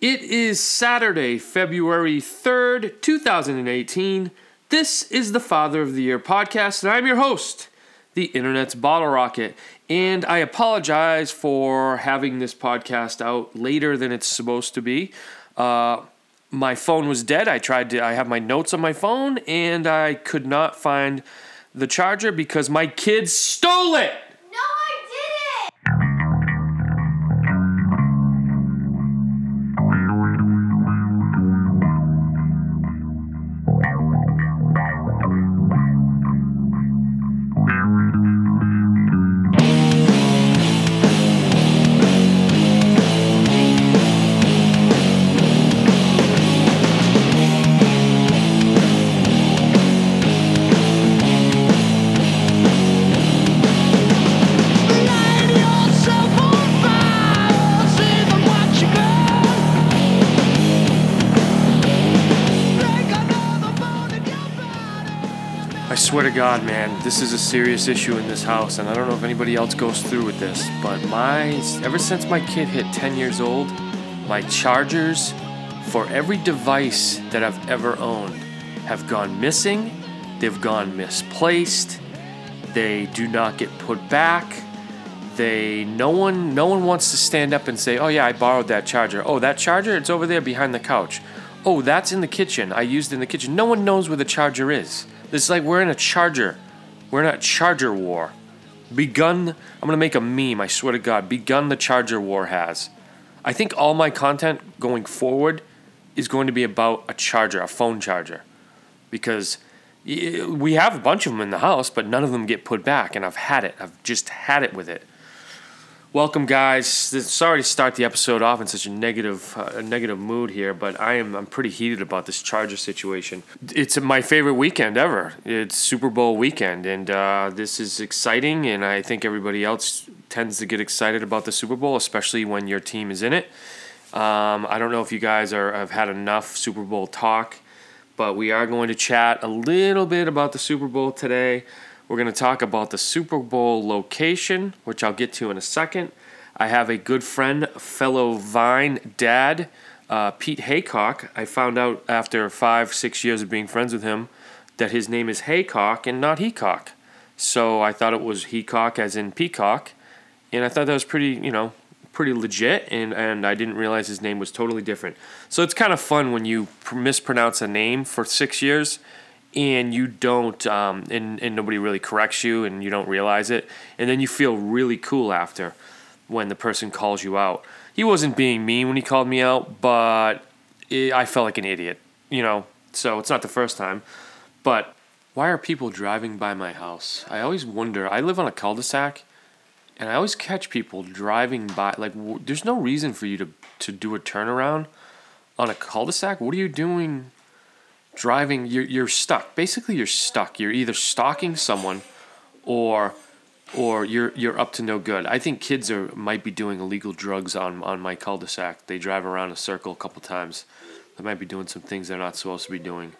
It is Saturday, February 3rd, 2018. This is the Father of the Year podcast, and I'm your host, the Internet's Bottle Rocket. And I apologize for having this podcast out later than it's supposed to be. Uh, my phone was dead. I tried to, I have my notes on my phone, and I could not find the charger because my kids stole it. To God, man, this is a serious issue in this house, and I don't know if anybody else goes through with this, but my ever since my kid hit 10 years old, my chargers for every device that I've ever owned have gone missing, they've gone misplaced, they do not get put back. They no one no one wants to stand up and say, "Oh yeah, I borrowed that charger." "Oh, that charger, it's over there behind the couch." "Oh, that's in the kitchen. I used it in the kitchen." No one knows where the charger is. It's like we're in a charger. We're in a charger war. Begun I'm to make a meme, I swear to God. Begun the charger war has. I think all my content going forward is going to be about a charger, a phone charger. Because we have a bunch of them in the house, but none of them get put back, and I've had it. I've just had it with it. Welcome, guys. Sorry to start the episode off in such a negative, uh, a negative mood here, but I am I'm pretty heated about this Charger situation. It's my favorite weekend ever. It's Super Bowl weekend, and uh, this is exciting. And I think everybody else tends to get excited about the Super Bowl, especially when your team is in it. Um, I don't know if you guys are have had enough Super Bowl talk, but we are going to chat a little bit about the Super Bowl today. We're going to talk about the Super Bowl location, which I'll get to in a second. I have a good friend, fellow Vine dad, uh, Pete Haycock. I found out after five, six years of being friends with him that his name is Haycock and not Hecock. So I thought it was Hecock as in peacock, and I thought that was pretty, you know, pretty legit. And and I didn't realize his name was totally different. So it's kind of fun when you mispronounce a name for six years, and you don't, um, and and nobody really corrects you, and you don't realize it, and then you feel really cool after when the person calls you out. He wasn't being mean when he called me out, but it, I felt like an idiot, you know. So it's not the first time, but why are people driving by my house? I always wonder. I live on a cul-de-sac, and I always catch people driving by. Like, w- there's no reason for you to to do a turnaround on a cul-de-sac. What are you doing? Driving, you're you're stuck. Basically, you're stuck. You're either stalking someone, or or you're you're up to no good. I think kids are might be doing illegal drugs on on my cul-de-sac. They drive around a circle a couple times. They might be doing some things they're not supposed to be doing.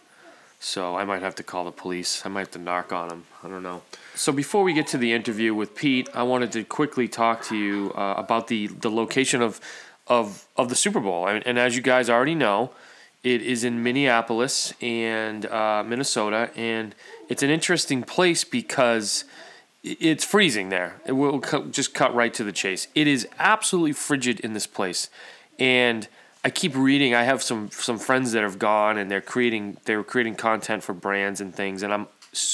So I might have to call the police. I might have to knock on them. I don't know. So before we get to the interview with Pete, I wanted to quickly talk to you uh, about the the location of of of the Super Bowl. And, and as you guys already know, it is in Minneapolis and uh, Minnesota, and it's an interesting place because it's freezing there. It will just cut right to the chase. It is absolutely frigid in this place, and I keep reading. I have some some friends that have gone, and they're creating they're creating content for brands and things, and I'm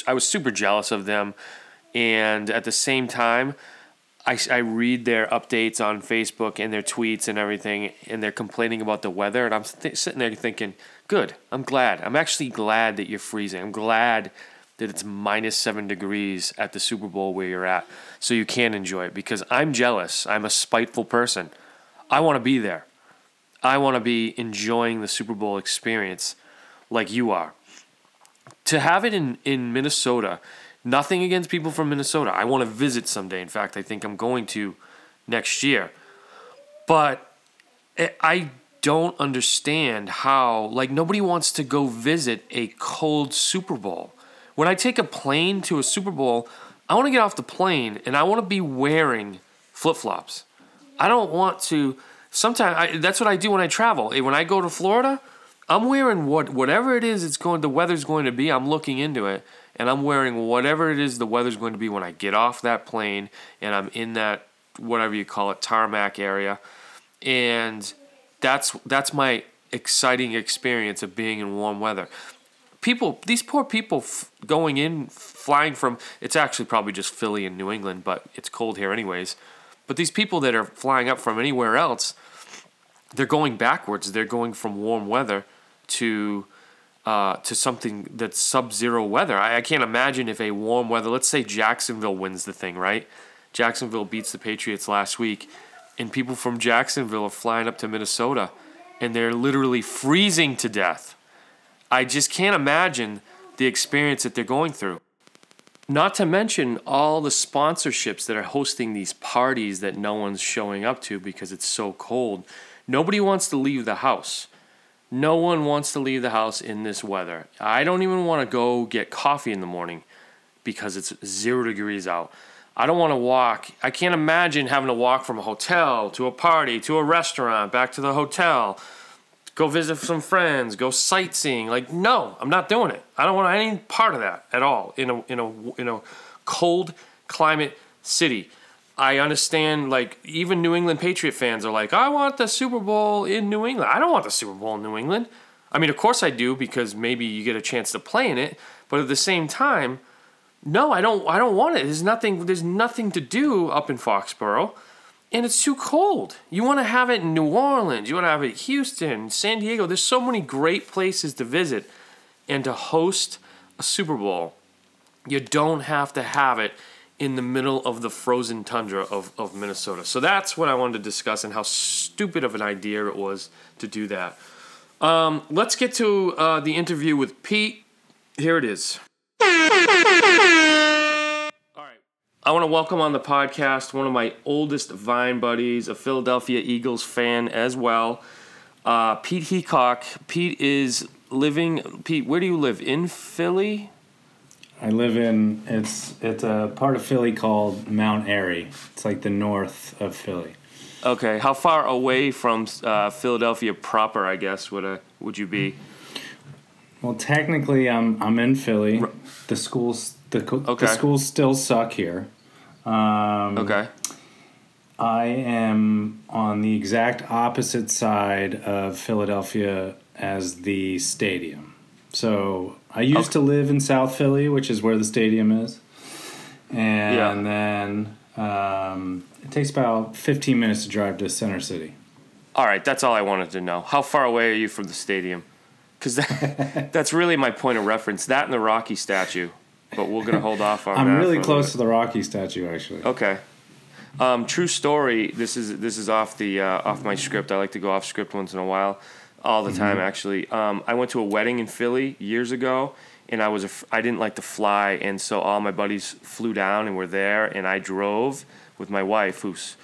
I was super jealous of them, and at the same time. I, I read their updates on Facebook and their tweets and everything, and they're complaining about the weather. And I'm th- sitting there thinking, good, I'm glad. I'm actually glad that you're freezing. I'm glad that it's minus seven degrees at the Super Bowl where you're at, so you can enjoy it because I'm jealous. I'm a spiteful person. I want to be there. I want to be enjoying the Super Bowl experience like you are. To have it in, in Minnesota, nothing against people from Minnesota. I want to visit someday. In fact, I think I'm going to next year. But I- don't understand how, like, nobody wants to go visit a cold Super Bowl. When I take a plane to a Super Bowl, I want to get off the plane and I want to be wearing flip flops. I don't want to Sometimes I, that's what I do when I travel. When I go to Florida, I'm wearing what whatever it is it's going the weather's going to be. I'm looking into it and I'm wearing whatever it is the weather's going to be when I get off that plane and I'm in that whatever you call it tarmac area. And that's that's my exciting experience of being in warm weather. People, these poor people f- going in, flying from, it's actually probably just Philly and New England, but it's cold here anyways. But these people that are flying up from anywhere else, they're going backwards. They're going from warm weather to uh, to something that's sub-zero weather. I, I can't imagine if a warm weather. Let's say Jacksonville wins the thing, right? Jacksonville beats the Patriots last week, and people from Jacksonville are flying up to Minnesota, and they're literally freezing to death. I just can't imagine the experience that they're going through. Not to mention all the sponsorships that are hosting these parties that no one's showing up to because it's so cold. Nobody wants to leave the house. No one wants to leave the house in this weather. I don't even want to go get coffee in the morning because it's zero degrees out. I don't want to walk. I can't imagine having to walk from a hotel to a party to a restaurant back to the hotel, go visit some friends, go sightseeing. Like, no, I'm not doing it. I don't want any part of that at all in a in a in a cold climate city. I understand, like, even New England Patriot fans are like, I want the Super Bowl in New England. I don't want the Super Bowl in New England. I mean, of course I do because maybe you get a chance to play in it, but at the same time, no, I don't. I don't want it. There's nothing. There's nothing to do up in Foxborough, and it's too cold. You want to have it in New Orleans. You want to have it in Houston, San Diego. There's so many great places to visit, and to host a Super Bowl, you don't have to have it in the middle of the frozen tundra of, of Minnesota. So that's what I wanted to discuss and how stupid of an idea it was to do that. Um, let's get to uh, the interview with Pete. Here it is. All right. I want to welcome on the podcast one of my oldest Vine buddies, a Philadelphia Eagles fan as well, uh, Pete Heacock. Pete is living. Pete, where do you live? In Philly? I live in it's it's a part of Philly called Mount Airy. It's like the north of Philly. Okay. How far away from uh, Philadelphia proper, I guess, would uh, would you be? Well, technically, I'm I'm in Philly. The schools the Okay. the schools still suck here. Um, Okay. I am on the exact opposite side of Philadelphia as the stadium. So I used Okay. to live in South Philly, which is where the stadium is, and Yeah. then um, it takes about 15 minutes to drive to Center City. All right, that's all I wanted to know. How far away are you from the stadium? Because that, that's really my point of reference. That and the Rocky statue. But we're gonna hold off on I'm really close to the Rocky statue, actually. Okay. Um, true story. This is this is off the uh, off my script. I like to go off script once in a while, all the time actually. Um, I went to a wedding in Philly years ago, and I was a I didn't like to fly, and so all my buddies flew down and were there, and I drove with my wife, who's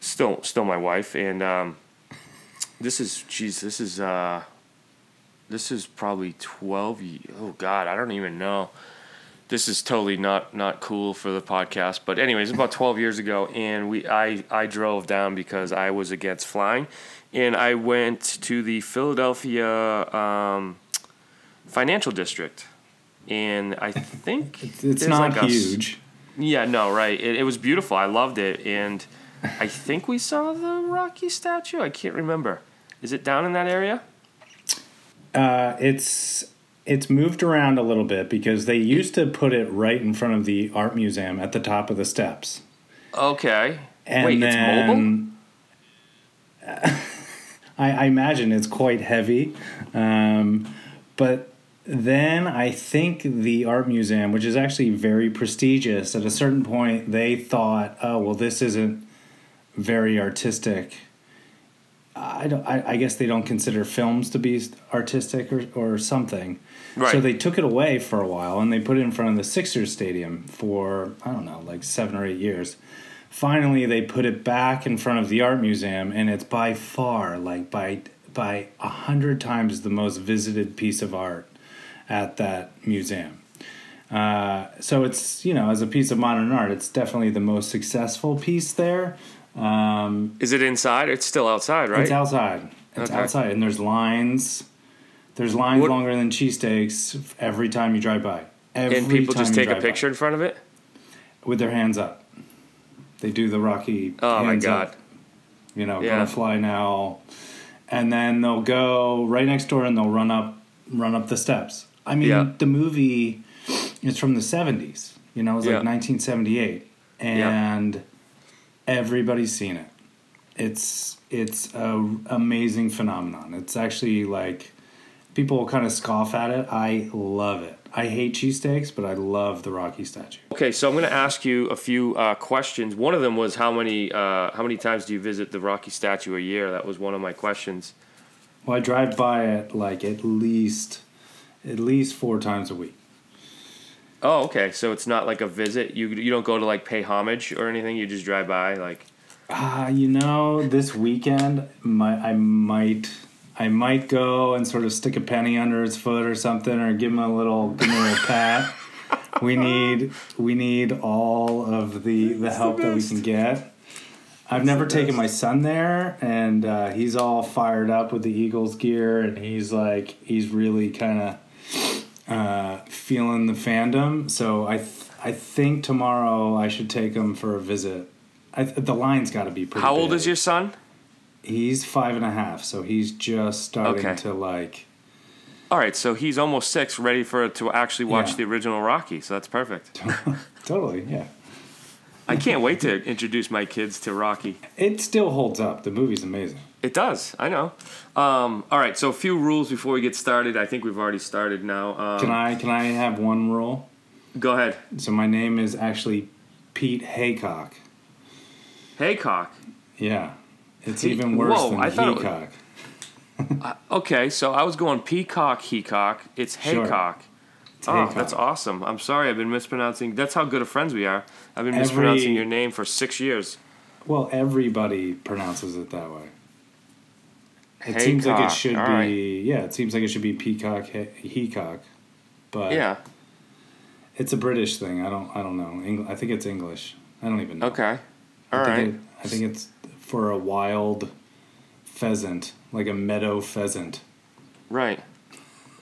still still my wife, and um, this is geez, this is uh, this is probably twelve. Oh God, I don't even know. This is totally not not cool for the podcast, but anyways, about twelve years ago, and we I I drove down because I was against flying, and I went to the Philadelphia um, financial district, and I think It's not like a huge. yeah, no, right. It, it was beautiful. I loved it, and I think we saw the Rocky statue. I can't remember. Is it down in that area? Uh, it's it's moved around a little bit because they used to put it right in front of the art museum at the top of the steps. Okay. And Wait, it's mobile. I, I imagine it's quite heavy, um, but then I think the art museum, which is actually very prestigious, at a certain point they thought, oh well, this isn't very artistic. I don't. I, I guess they don't consider films to be artistic or, or something. Right. So they took it away for a while and they put it in front of the Sixers stadium for I don't know, like seven or eight years. Finally, they put it back in front of the art museum, and it's by far, like by by a hundred times, the most visited piece of art at that museum. Uh, so it's you know, as a piece of modern art, it's definitely the most successful piece there. Um, Is it inside? It's still outside, right? It's outside. It's Okay. outside, and there's lines. There's lines What- longer than cheesesteaks every time you drive by. Every and people time just take a drive by. picture in front of it. with their hands up. They do the Rocky. Oh my god! up, you know, Yeah. gonna fly now, and then they'll go right next door and they'll run up, run up the steps. I mean, Yeah. the movie is from the seventies. You know, it was Yeah. like 1978, and everybody's seen it. It's it's a amazing phenomenon. It's actually like people kind of scoff at it. I love it. I hate cheesesteaks, but I love the Rocky statue. Okay, so I'm going to ask you a few uh, questions. One of them was how many uh, how many times do you visit the Rocky statue a year? That was one of my questions. Well, I drive by it like at least at least four times a week. Oh, okay. So it's not like a visit. You you don't go to like pay homage or anything. You just drive by. Like Ah, you know, this weekend my, I might I might go and sort of stick a penny under his foot or something, or give him a little give him a little pat. We need we need all of the the help that we can get. I've never taken my son there, and uh, he's all fired up with the Eagles gear, and he's like he's really kind of uh, feeling the fandom. So I th- I think tomorrow I should take him for a visit. I, the line's got to be pretty. how old is your son? He's five and a half, so he's just starting Okay. to like. All right, so he's almost six, ready for to actually watch Yeah. the original Rocky. So that's perfect. Totally, yeah. I can't wait to introduce my kids to Rocky. It still holds up. The movie's amazing. It does. I know. Um, all right, so a few rules before we get started. I think we've already started now. Um, Can I can I have one rule? Go ahead. So my name is actually Pete Haycock. Haycock. Yeah, it's even worse whoa, than I thought it was- Hecock. Okay, so I was going peacock, hecock. It's Sure. haycock. It's Oh, ah, that's awesome. I'm sorry, I've been mispronouncing. That's how good of friends we are. I've been Every- mispronouncing your name for six years. Well, everybody pronounces it that way. It seems like it should all be. right. Yeah, it seems like it should be Peacock, he- Hecock, but Yeah. it's a British thing. I don't. I don't know. Eng- I think it's English. I don't even know. Okay. I All think right. It, I think it's for a wild pheasant, like a meadow pheasant. Right.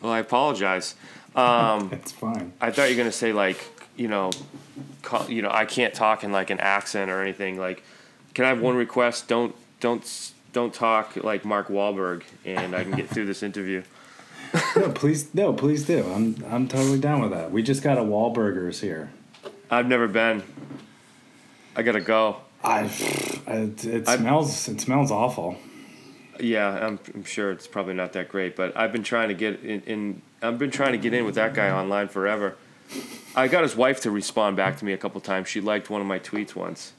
Well, I apologize. Um, It's fine. I thought you were gonna say like, you know, call, you know, I can't talk in like an accent or anything. Like, can I have one request? Don't don't don't talk like Mark Wahlberg, and I can get through this interview. no, please, no, please do. I'm, I'm totally down with that. We just got a Wahlburgers here. I've never been. I gotta go. I, it, it smells, it smells awful. Yeah, I'm, I'm sure it's probably not that great, but I've been trying to get in, in. I've been trying to get in with that guy online forever. I got his wife to respond back to me a couple times. She liked one of my tweets once.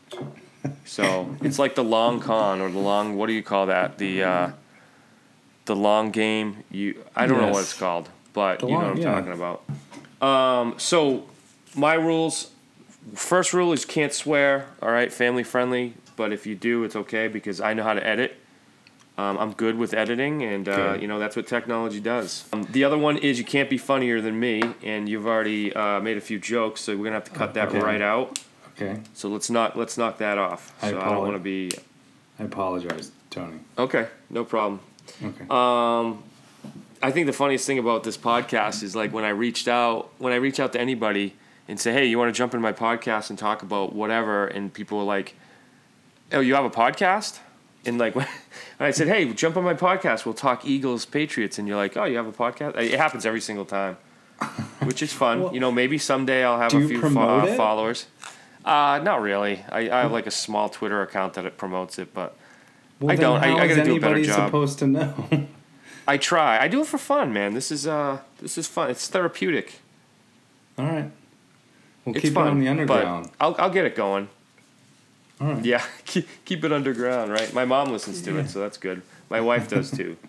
So it's like the long con or the long. What do you call that? The uh, the long game. You I don't know what it's called, but The you know long- what I'm yeah. talking about. Um, so my rules. First rule is can't swear. All right, family friendly. But if you do, it's okay because I know how to edit. Um, I'm good with editing, and uh, you know that's what technology does. Um, the other one is you can't be funnier than me, and you've already uh, made a few jokes, so we're gonna have to cut that Okay. right out. Okay. So let's not let's knock that off. I So I don't want to be I apologize, Tony. okay. No problem. Okay. Um, I think the funniest thing about this podcast is like when I reached out when I reach out to anybody and say, "Hey, you want to jump in my podcast and talk about whatever?" and people are like, "Oh, you have a podcast?" And like when I said, "Hey, jump on my podcast. We'll talk Eagles, Patriots," and you're like, "Oh, you have a podcast?" It happens every single time, which is fun. Well, you know, maybe someday I'll have a few fo- uh, followers. Uh, not really. I, I have like a small Twitter account that it promotes it, but well, I don't. I- I is gotta do a better job. supposed to know? I try. I do it for fun, man. This is uh, this is fun. It's therapeutic. All right. We'll It's keep fun, it on the underground. But I'll I'll get it going. All right. Yeah, keep, keep it underground, right? My mom listens to it, so that's good. My wife does too.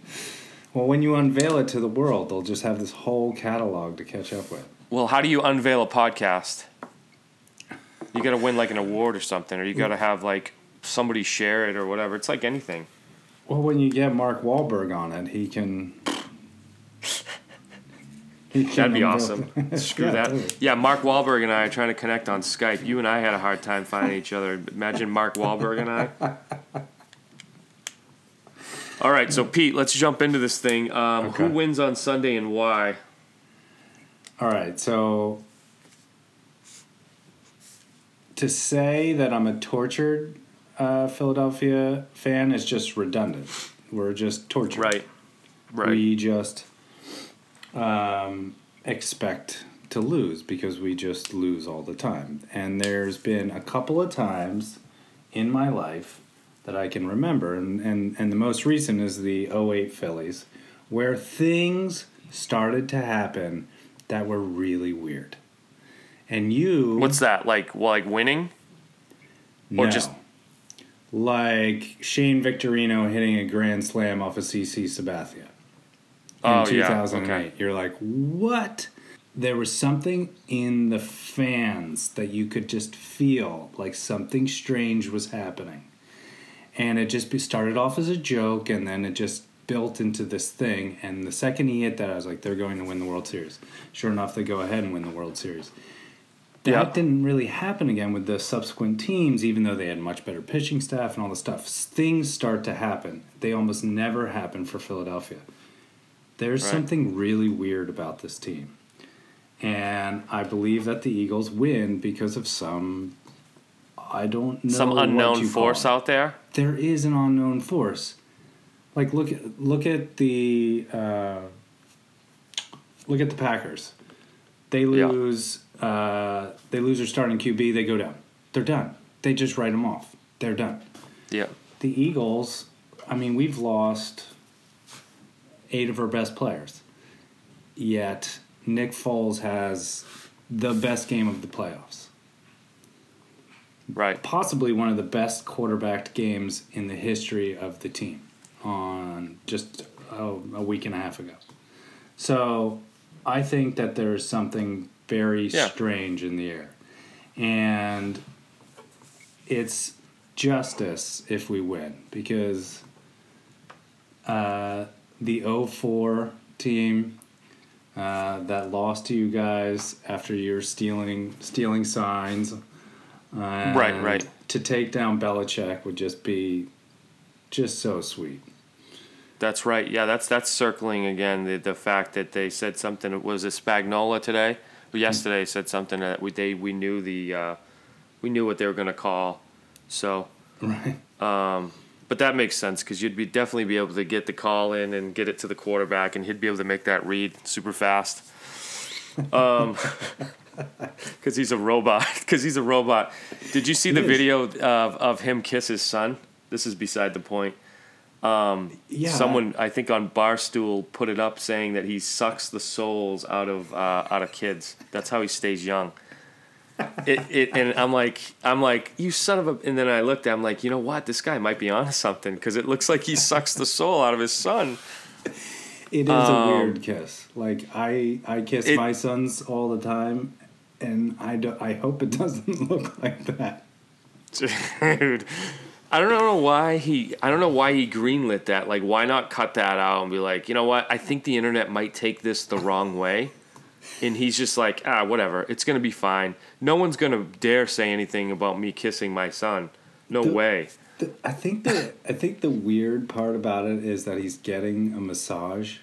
Well, when you unveil it to the world, they'll just have this whole catalog to catch up with. Well, how do you unveil a podcast? You got to win like an award or something, or you got to mm. have like somebody share it or whatever. It's like anything. Well, when you get Mark Wahlberg on it, he can He came That'd be awesome. Screw Yeah, that. totally. Yeah, Mark Wahlberg and I are trying to connect on Skype. You and I had a hard time finding each other. Imagine Mark Wahlberg and I. All right, so Pete, let's jump into this thing. Um, Okay. Who wins on Sunday and why? All right, so to say that I'm a tortured uh, Philadelphia fan is just redundant. We're just tortured. Right. Right. We just um, expect to lose because we just lose all the time. And there's been a couple of times in my life that I can remember, and, and, and the most recent is the 08 Phillies, where things started to happen that were really weird. And you. What's that like? Like winning? or no. just- Like Shane Victorino hitting a grand slam off of CC Sabathia Oh, in Oh yeah. 2008. Okay. You're like, what? There was something in the fans that you could just feel like something strange was happening. And it just be, started off as a joke and then it just built into this thing. And the second he hit that, I was like, they're going to win the World Series. Sure enough, they go ahead and win the World Series. That Yeah. didn't really happen again with the subsequent teams, even though they had much better pitching staff and all the stuff. Things start to happen. They almost never happen for Philadelphia. There's Right. something really weird about this team. And I believe that the Eagles win because of some I don't know Some what unknown force out there. There is an unknown force. Like look at look at the uh, look at the Packers. They Yeah. lose. Uh, they lose their starting QB. They go down. They're done. They just write them off. They're done. Yeah. The Eagles. I mean, we've lost eight of her best players. Yet Nick Foles has the best game of the playoffs. Right. Possibly one of the best quarterbacked games in the history of the team on just oh, a week and a half ago. So I think that there's something very Yeah. strange in the air. And it's justice if we win because uh, the 04 team uh, that lost to you guys after you're stealing stealing signs. And Right, right. To take down Belichick would just be just so sweet. That's right. Yeah, that's that's circling again the the fact that they said something It was a Spagnola today. Yesterday said something that we they we knew the uh, we knew what they were going to call. So, Right. But that makes sense because you'd be definitely be able to get the call in and get it to the quarterback, and he'd be able to make that read super fast. Um, because he's a robot. Because he's a robot. Did you see the video of of him kiss his son? This is beside the point. Yeah. Someone I think on Barstool put it up saying that he sucks the souls out of uh, out of kids. That's how he stays young. It, it and I'm like I'm like you son of a and then I looked at him like you know what this guy might be onto something because it looks like he sucks the soul out of his son. It is a weird kiss. Like I, I kiss Um, It- my sons all the time, and I, do, I hope it doesn't look like that. Dude, I don't know why he I don't know why he greenlit that. Like why not cut that out and be like, you know what? I think the internet might take this the wrong way. And he's just like, ah, whatever. It's gonna be fine. No one's gonna dare say anything about me kissing my son. No The- way. The, I think the I think the weird part about it is that he's getting a massage,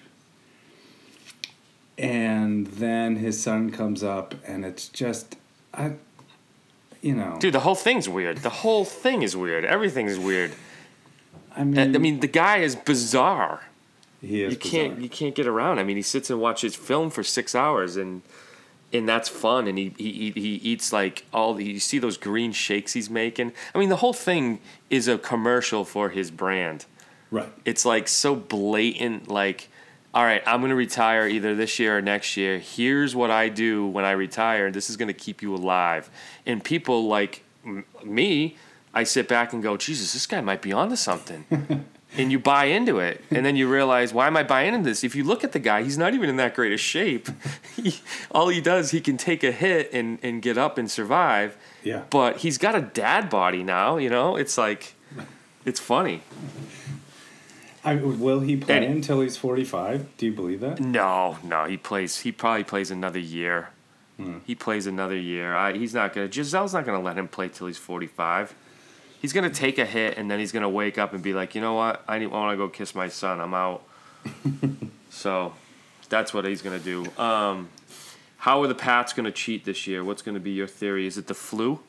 and then his son comes up, and it's just I, you know, Dude, the whole thing's weird. The whole thing is weird. Everything is weird. I I mean, I mean, the guy is bizarre. He is you can't bizarre. you can't get around. I mean, he sits and watches film for six hours, and and that's fun. And he he he, eats like all the, you see those green shakes he's making. I mean, the whole thing is a commercial for his brand. right. It's like so blatant. Like, all right, I'm gonna retire either this year or next year. Here's what I do when I retire. This is gonna keep you alive. And people like m- me, I sit back and go, Jesus, this guy might be onto something. and you buy into it, and then you realize, why am I buying into this? If you look at the guy, he's not even in that great a shape. He, all he does, he can take a hit and, and get up and survive. Yeah. But he's got a dad body now. You know, it's like, it's funny. I, will he play And- until he's 45? Do you believe that? No, no, he plays. He probably plays another year. Hmm. He plays another year. I, he's not gonna. Gisele's not gonna let him play till he's forty five. He's gonna take a hit and then he's gonna wake up and be like, you know what? I, need, I want to go kiss my son. I'm out. so, that's what he's gonna do. Um, how are the Pats gonna cheat this year? What's gonna be your theory? Is it the flu?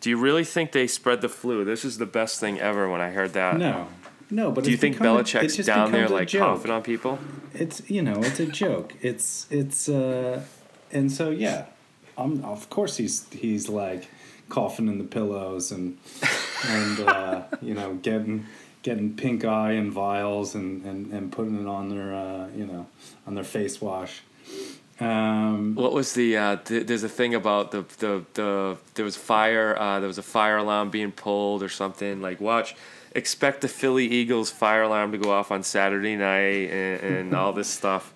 Do you really think they spread the flu? This is the best thing ever when I heard that. No. No, but Do you think become Belichick's down there like coughing on people? It's you know, it's a joke. It's it's uh and so yeah. I'm of course he's he's like coughing in the pillows and and uh, you know, getting getting pink eye and vials and, and, and putting it on their uh, you know, on their face wash. Um What was the? Uh, th- there's a thing about the the the there was fire. Uh, there was a fire alarm being pulled or something. Like watch, expect the Philly Eagles fire alarm to go off on Saturday night and, and all this stuff.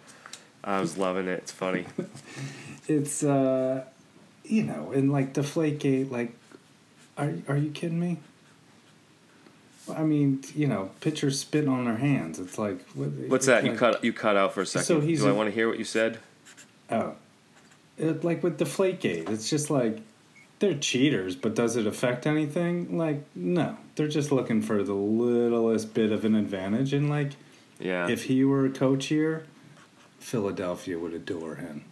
I was loving it. It's funny. it's uh you know, and like Deflategate, like are are you kidding me? I mean, you know, pitchers spitting on their hands. It's like what, What's that? You cut you cut out for a second. So he's Do I a- want to hear what you said? Oh, it, like with Deflategate, it's just like they're cheaters, but does it affect anything? Like, no, they're just looking for the littlest bit of an advantage. And like, Yeah. if he were a coach here, Philadelphia would adore him.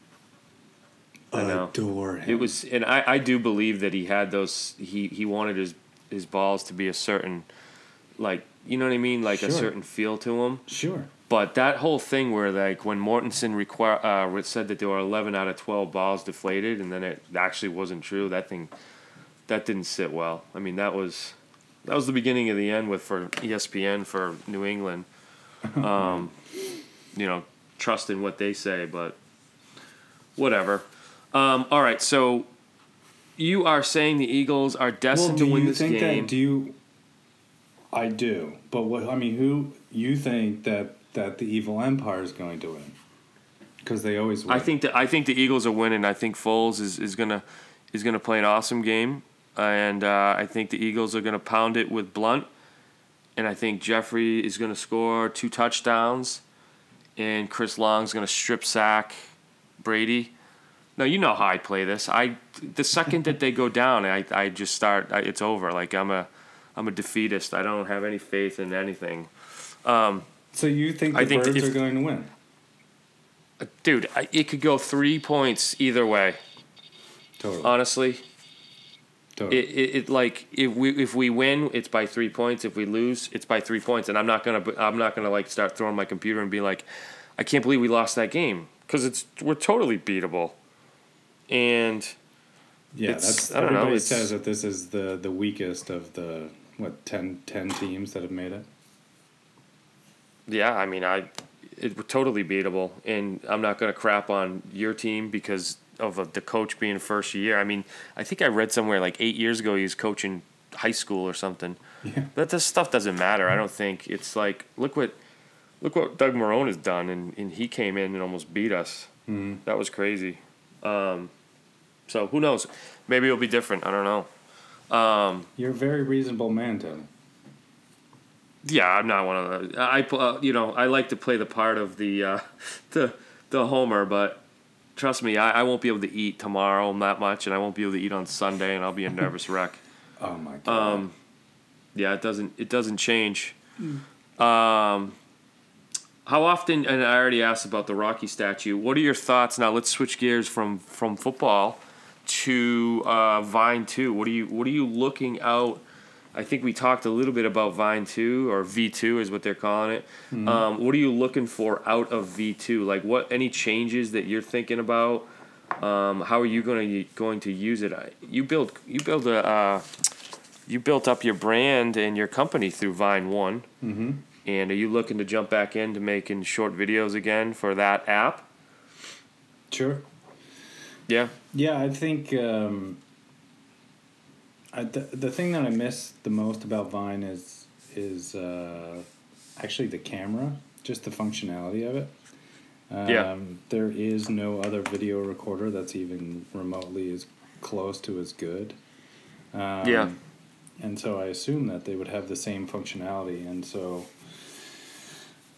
I know. Adore him. It was, and I, I do believe that he had those. He he wanted his his balls to be a certain, like you know what I mean, like a certain feel to them. sure. But that whole thing where like when Mortensen require uh, said that there were eleven out of twelve balls deflated, and then it actually wasn't true. That thing, that didn't sit well. I mean, that was that was the beginning of the end with for ESPN for New England. Um, you know, trust in what they say, but whatever. Um, all right, so you are saying the Eagles are destined do to win this think game. that? Do you? I do, but what I mean, who you think that that the evil empire is going to win? Because they always win. I think that I think the Eagles are winning. I think Foles is, is gonna is gonna play an awesome game, and uh, I think the Eagles are gonna pound it with Blount, and I think Jeffery is gonna score two touchdowns, and Chris Long's gonna strip sack Brady. No, you know how I play this. I the second that they go down, I I just start. I, it's over. Like I'm a I'm a defeatist. I don't have any faith in anything. Um, so you think the I think birds if- are going to win? Dude, I, it could go three points either way. Totally. Honestly, totally. it, it, it like if we if we win, it's by three points. If we lose, it's by three points. And I'm not gonna I'm not gonna like start throwing my computer and be like, I can't believe we lost that game because it's we're totally beatable. And yeah, that's I don't know, everybody it's- says that this is the the weakest of the what 10, 10 teams that have made it. yeah, I mean I, it, we're totally beatable. And I'm not gonna crap on your team because of uh, the coach being first year. I mean, I think I read somewhere like eight years ago he was coaching high school or something. Yeah. That this stuff doesn't matter. I don't think it's like look what look what Doug Marrone has done, and, and he came in and almost beat us. Mhm. That was crazy. Um, so who knows? Maybe it'll be different. I don't know. Um, You're a very reasonable man, Tony. yeah, I'm not one of those. I pl- uh, you know I like to play the part of the uh, the the homer, but trust me, I, I won't be able to eat tomorrow that much, and I won't be able to eat on Sunday, and I'll be a nervous wreck. Oh my god. Um, yeah, it doesn't it doesn't change. Um, how often? And I already asked about the Rocky statue. What are your thoughts? Now let's switch gears from from football to uh, Vine Two. What are you What are you looking out? I think we talked a little bit about Vine Two or V Two is what they're calling it. Um, what are you looking for out of V Two? Like what? Any changes that you're thinking about? Um, how are you going to going to use it? I- You build you build a uh, you built up your brand and your company through Vine One. mm-hmm. And are you looking to jump back into making short videos again for that app? Sure. Yeah. Yeah, I think um, I, the the thing that I miss the most about Vine is is uh, actually the camera, just the functionality of it. Um, Yeah. There is no other video recorder that's even remotely as close to as good. Um, Yeah. And so I assume that they would have the same functionality, and so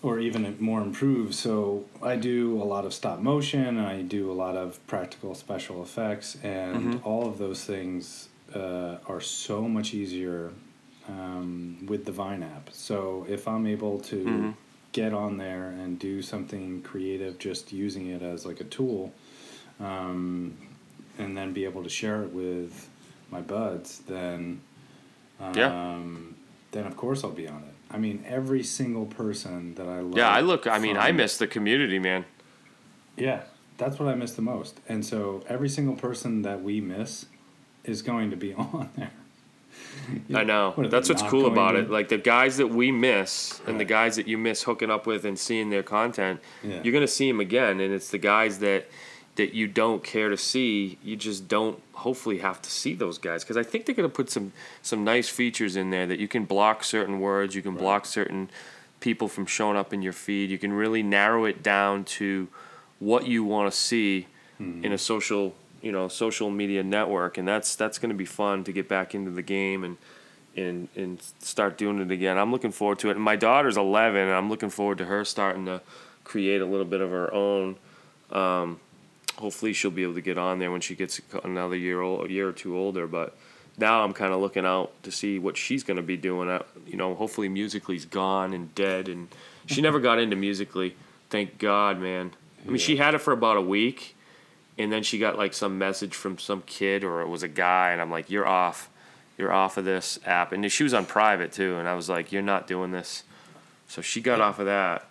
or even more improved. So I do a lot of stop motion. I do a lot of practical special effects, and Mm-hmm. all of those things uh, are so much easier um, with the Vine app. So if I'm able to Mm-hmm. get on there and do something creative, just using it as like a tool, um, and then be able to share it with my buds, then Yeah. um, then of course I'll be on it. I mean, every single person that I love. Yeah, I look. I mean, I miss the community, man. Yeah, that's what I miss the most. And so every single person that we miss is going to be on there. I know. What, That's what's cool about to- it. Like the guys that we miss and the guys that you miss hooking up with and seeing their content, Yeah. you're gonna see them again. And it's the guys that that you don't care to see. You just don't. Hopefully, have to see those guys because I think they're gonna put some some nice features in there that you can block certain words, you can block certain people from showing up in your feed. You can really narrow it down to what you want to see Hmm. in a social you know social media network and that's that's going to be fun to get back into the game and and and start doing it again i'm looking forward to it and my daughter's 11 and i'm looking forward to her starting to create a little bit of her own um, hopefully she'll be able to get on there when she gets another year old a year or two older but now i'm kind of looking out to see what she's going to be doing. Uh, you know hopefully Musical.ly's gone and dead and she never got into Musical.ly. Thank god man. I mean she had it for about a week and then she got like some message from some kid or it was a guy and i'm like you're off. You're off of this app. And she was on private too and i was like you're not doing this. So she got off of that.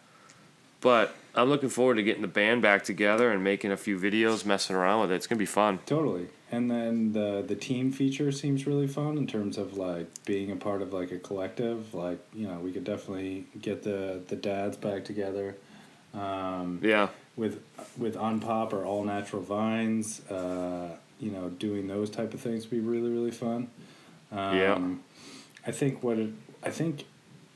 But i'm looking forward to getting the band back together and making a few videos messing around with it it's going to be fun Totally. And then the the team feature seems really fun in terms of like being a part of like a collective. Like you know, we could definitely get the the dads back together. Um, yeah with with unpop or all natural vines uh, you know doing those type of things would be really really fun um, Yeah. i think what it, i think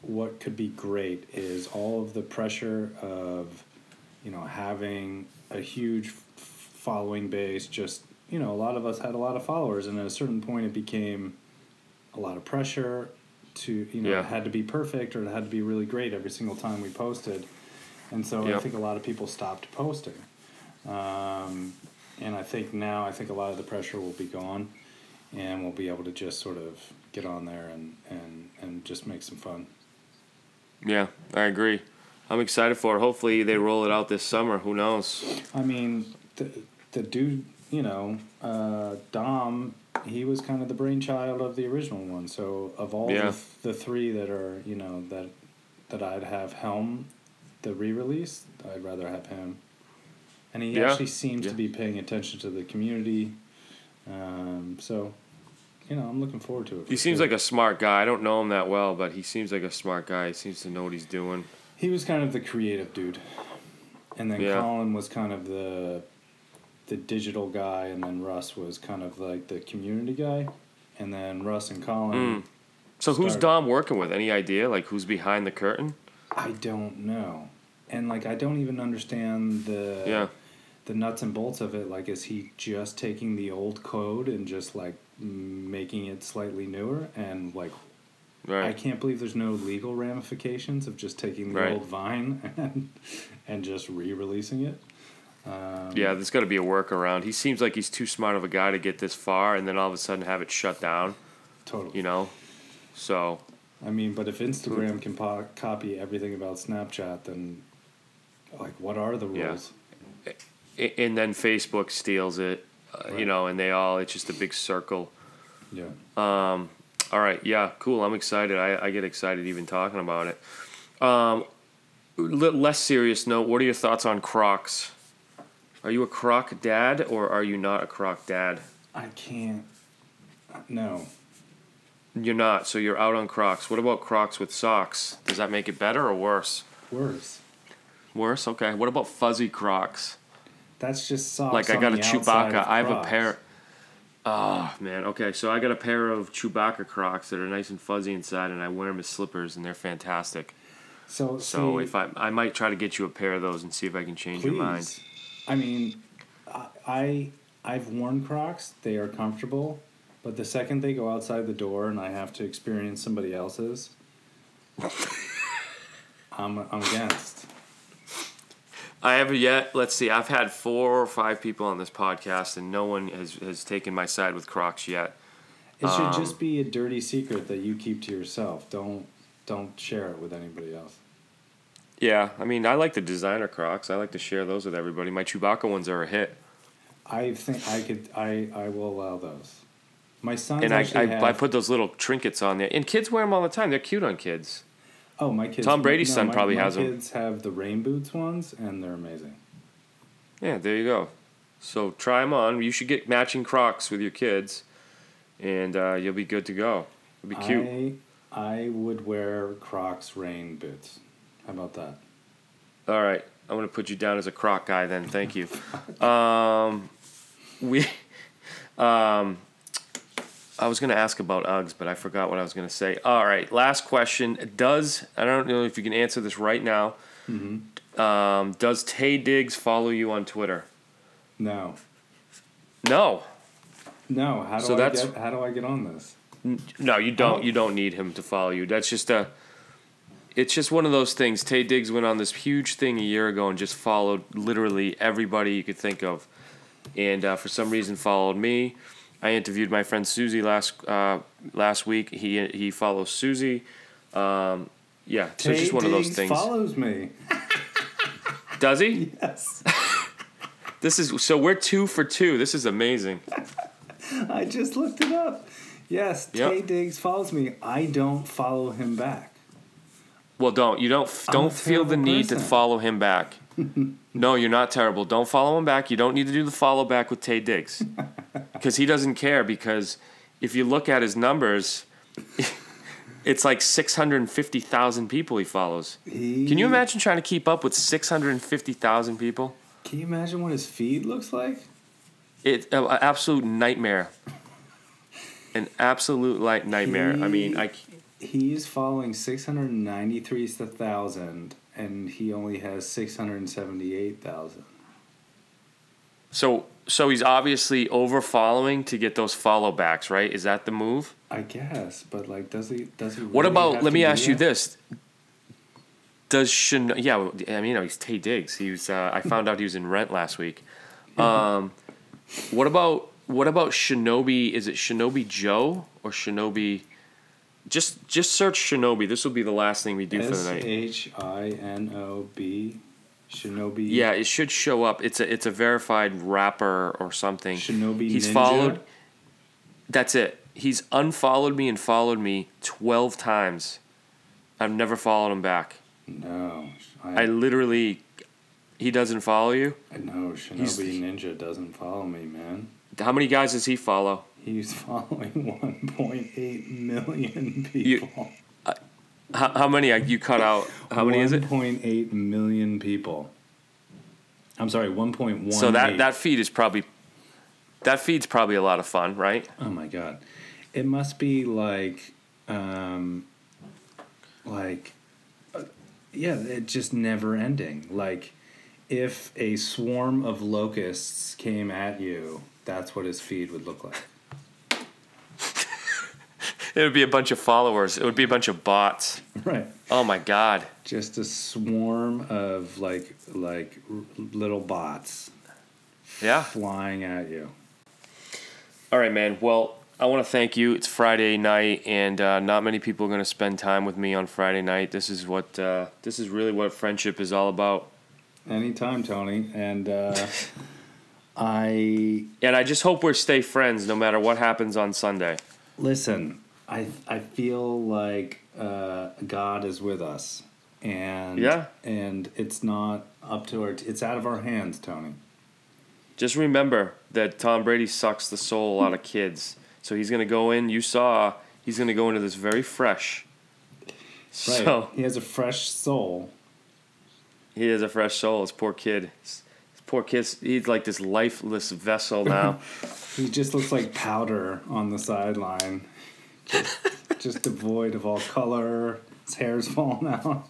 what could be great is all of the pressure of you know having a huge following base just you know a lot of us had a lot of followers and at a certain point it became a lot of pressure to you know Yeah. it had to be perfect or it had to be really great every single time we posted and so I think a lot of people stopped posting. Um, and I think now, I think a lot of the pressure will be gone, and we'll be able to just sort of get on there and, and, and just make some fun. yeah i agree i'm excited for it hopefully they roll it out this summer who knows I mean, the, the dude, you know, uh, Dom, he was kind of the brainchild of the original one. So of all Yeah. the, the three that are, you know, that that I'd have helm the re-release, I'd rather have him. And he Yeah. actually seems Yeah. to be paying attention to the community. Um, so, you know, I'm looking forward to it. he seems like a smart guy i don't know him that well but he seems like a smart guy he seems to know what he's doing He was kind of the creative dude, and then Yeah. Colin was kind of the the digital guy, and then Russ was kind of like the community guy, and then Russ and Colin. Hmm. so who's dom working with any idea like who's behind the curtain I don't know, and like I don't even understand the Yeah. the nuts and bolts of it. Like, is he just taking the old code and just like making it slightly newer and like right I can't believe there's no legal ramifications of just taking the Right. old Vine and, and just re-releasing it. Um, Yeah, there's got to be a workaround. He seems like he's too smart of a guy to get this far and then all of a sudden have it shut down, totally. you know? So, I mean, but if Instagram can po- copy everything about Snapchat, then like, what are the rules? a- and then Facebook steals it, uh, you know, and they all, it's just a big circle. Yeah. All right, yeah, cool. I'm excited. I, I get excited even talking about it. Um, l- less serious note, what are your thoughts on Crocs? Are you a Croc dad or are you not a Croc dad? I can't. No. You're not, so you're out on Crocs. What about Crocs with socks? Does that make it better or worse? Worse. Worse? Okay. What about fuzzy Crocs? That's just socks. like I got a Chewbacca. I have a pair. Oh man. Okay, so I got a pair of Chewbacca Crocs that are nice and fuzzy inside, and I wear them as slippers, and they're fantastic. So, So see, if I, I might try to get you a pair of those and see if I can change your mind. please. I mean, I, I I've worn Crocs. They are comfortable, but the second they go outside the door and I have to experience somebody else's, I'm I'm against. I haven't yet. Let's see. I've had four or five people on this podcast, and no one has, has taken my side with Crocs yet. It should Um, just be a dirty secret that you keep to yourself. Don't don't share it with anybody else. Yeah, I mean, I like the designer Crocs. I like to share those with everybody. My Chewbacca ones are a hit, I think I could. I I will allow those. My son and I, I, have. I put those little trinkets on there, and kids wear them all the time. They're cute on kids. Oh, my kids. Tom Brady's son my, probably my has 'em. kids have the rain boots ones, and they're amazing. Yeah, there you go. So try them on. You should get matching Crocs with your kids, and uh, you'll be good to go. It'll be cute. I I would wear Crocs rain boots. How about that? All right, I'm gonna put you down as a croc guy then. Thank you. Um, we, um, I was gonna ask about Uggs, but I forgot what I was gonna say. All right, last question. Does I don't know if you can answer this right now. Um, does Taye Diggs follow you on Twitter? No, No, no. How do So I that's- get? How do I get on this? no, you don't. Oh. You don't need him to follow you. That's just a. It's just one of those things. Taye Diggs went on this huge thing a year ago and just followed literally everybody you could think of, and uh, for some reason followed me. I interviewed my friend Susie last uh, last week. He he follows Susie. Um, yeah, so it's just one of those Diggs things. Follows me. Does he? Yes. This is so we're two for two. This is amazing. I just looked it up. Yes, Yep. Taye Diggs follows me. I don't follow him back. Well, don't you don't I'm don't feel the need to follow him back. no, you're not terrible. Don't follow him back. You don't need to do the follow back with Taye Diggs because he doesn't care. Because if you look at his numbers, it's like six hundred and fifty thousand people he follows. He, Can you imagine trying to keep up with six hundred and fifty thousand people? Can you imagine what his feed looks like? It's oh, an absolute nightmare. An absolute like nightmare. I mean, I. He's following six hundred ninety-three thousand, and he only has six hundred seventy-eight thousand. So so he's obviously over following to get those follow backs, right? Is that the move? I guess, but like, does he? Does he? What about? Let me ask you this: Does Shin? Yeah, I mean, you know, he's Taye Diggs. He was. Uh, I found out he was in Rent last week. Um, what about what about Shinobi? Is it Shinobi Joe or Shinobi? Just just search Shinobi. This will be the last thing we do for S the night. H I N O B, Shinobi. Yeah, it should show up. It's a it's a verified rapper or something. Shinobi He's Ninja? followed. That's it. He's unfollowed me and followed me twelve times. I've never followed him back. No, I I, literally. He doesn't follow you. No, know Shinobi He's- Ninja doesn't follow me, man. How many guys does he follow? He's following one point eight million people. How, how many? You cut out. How many is it? 1.8 million people. I'm sorry, 1.1. So that that feed is probably. That feed's probably a lot of fun, right? Oh my god, it must be like, um, like, uh, yeah, it just never ending. Like, if a swarm of locusts came at you, that's what his feed would look like. It would be a bunch of followers. It would be a bunch of bots. Right. Oh my god. Just a swarm of like like little bots Yeah. flying at you. All right, man. Well, I want to thank you. It's Friday night, and uh, not many people are going to spend time with me on Friday night. This is what uh, this is really what friendship is all about. Anytime, Tony. And uh, I And I just hope we stay friends no matter what happens on Sunday. listen. I I feel like uh, God is with us, and Yeah. and it's not up to our. It's out of our hands, Tony. Just remember that Tom Brady sucks the soul out of kids. So he's going to go in. You saw he's going to go into this very fresh. Right. So he has a fresh soul. he has a fresh soul. This poor kid. This poor kid. He's like this lifeless vessel now. He just looks like powder on the sideline, just, devoid of all color. His hair's falling out.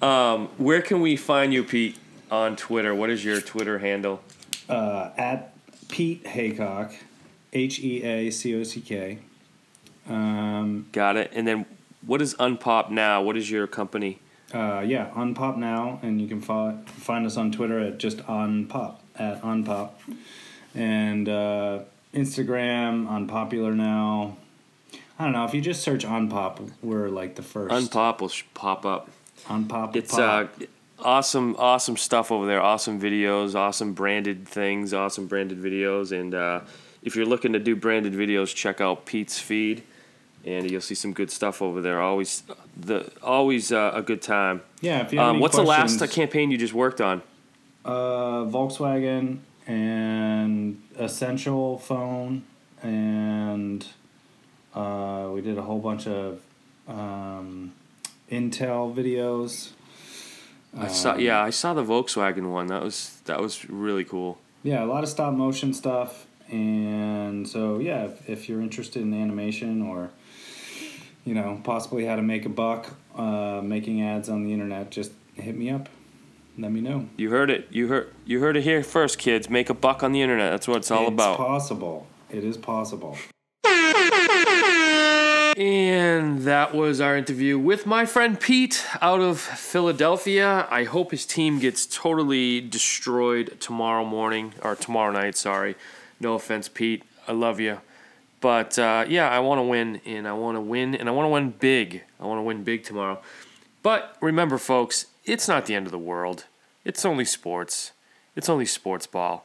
Um, Where can we find you, Pete, on Twitter? What is your Twitter handle? Uh, at Pete Heacock, H E A C O C K. Um, Got it. And then what is Unpop now? What is your company? Uh, yeah, Unpop now, and you can fo- find us on Twitter at just Unpop at Unpop, and uh, Instagram Unpopular now. I don't know if you just search Unpop, we're like the first. Unpop will sh- pop up. Unpop. It's pop. uh, awesome, awesome stuff over there. Awesome videos, awesome branded things, awesome branded videos. And uh, if you're looking to do branded videos, check out Pete's feed, and you'll see some good stuff over there. Always, the always uh, a good time. yeah. If you Um, what's the last campaign you just worked on? Uh, Volkswagen and Essential phone, and uh, we did a whole bunch of um, Intel videos. I saw, yeah, I saw the Volkswagen one. That was that was really cool. Yeah, a lot of stop motion stuff, and so yeah, if, if you're interested in animation or you know possibly how to make a buck uh, making ads on the internet, just hit me up. Let me know. You heard it. You heard you heard it here first, kids. Make a buck on the internet. That's what it's all it's about. possible. It is possible. And that was our interview with my friend Pete out of Philadelphia. I hope his team gets totally destroyed tomorrow morning or tomorrow night. Sorry, no offense, Pete. I love you, but uh, yeah, I want to win, and I want to win, and I want to win big. I want to win big tomorrow. But remember, folks, it's not the end of the world. It's only sports. It's only sports ball.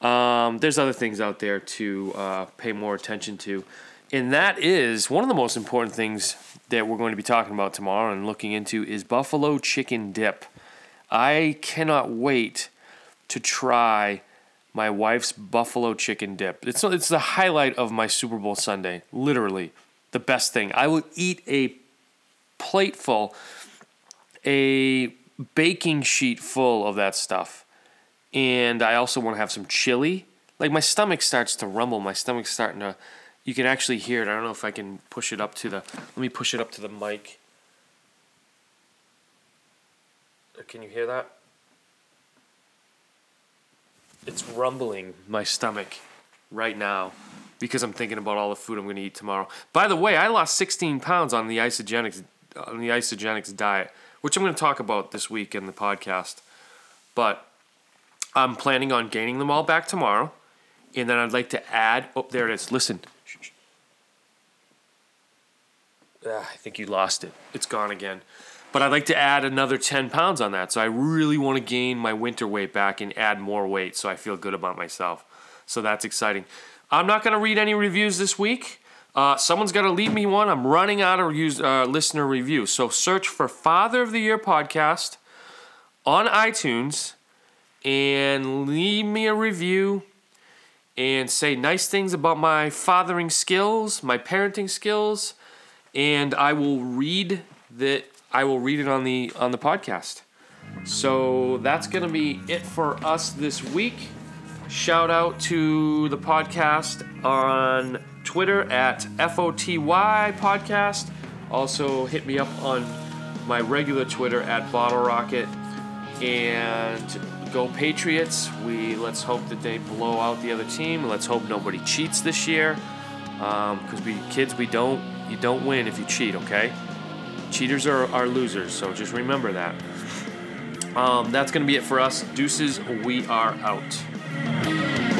Um, there's other things out there to uh, pay more attention to. And that is one of the most important things that we're going to be talking about tomorrow and looking into is buffalo chicken dip. I cannot wait to try my wife's buffalo chicken dip. It's it's the highlight of my Super Bowl Sunday. Literally, the best thing. I will eat a plateful, a baking sheet full of that stuff. And I also want to have some chili. Like my stomach starts to rumble. My stomach's starting to. You can actually hear it. I don't know if I can push it up to the. Let me push it up to the mic. Uh, Can you hear that? It's rumbling my stomach right now because I'm thinking about all the food I'm going to eat tomorrow. By the way, I lost 16 pounds on the Isagenix on the Isagenix diet, which I'm going to talk about this week in the podcast. But I'm planning on gaining them all back tomorrow, and then I'd like to add. Oh, there it is. Listen. Ah, I think you lost it. It's gone again. But I'd like to add another 10 pounds on that. So I really want to gain my winter weight back and add more weight so I feel good about myself. So that's exciting. I'm not going to read any reviews this week. Uh, someone's got to leave me one. I'm running out of use, uh, listener reviews. So search for Father of the Year podcast on iTunes and leave me a review and say nice things about my fathering skills, my parenting skills, and I will read that I will read it on the on the podcast. So that's gonna be it for us this week. Shout out to the podcast on Twitter at FOTY Podcast. Also hit me up on my regular Twitter at Bottle Rocket. And go Patriots. We let's hope that they blow out the other team. Let's hope nobody cheats this year. Because we kids, we don't you don't win if you cheat. Okay, cheaters are, are losers. So just remember that. Um, that's gonna be it for us. Deuces. We are out.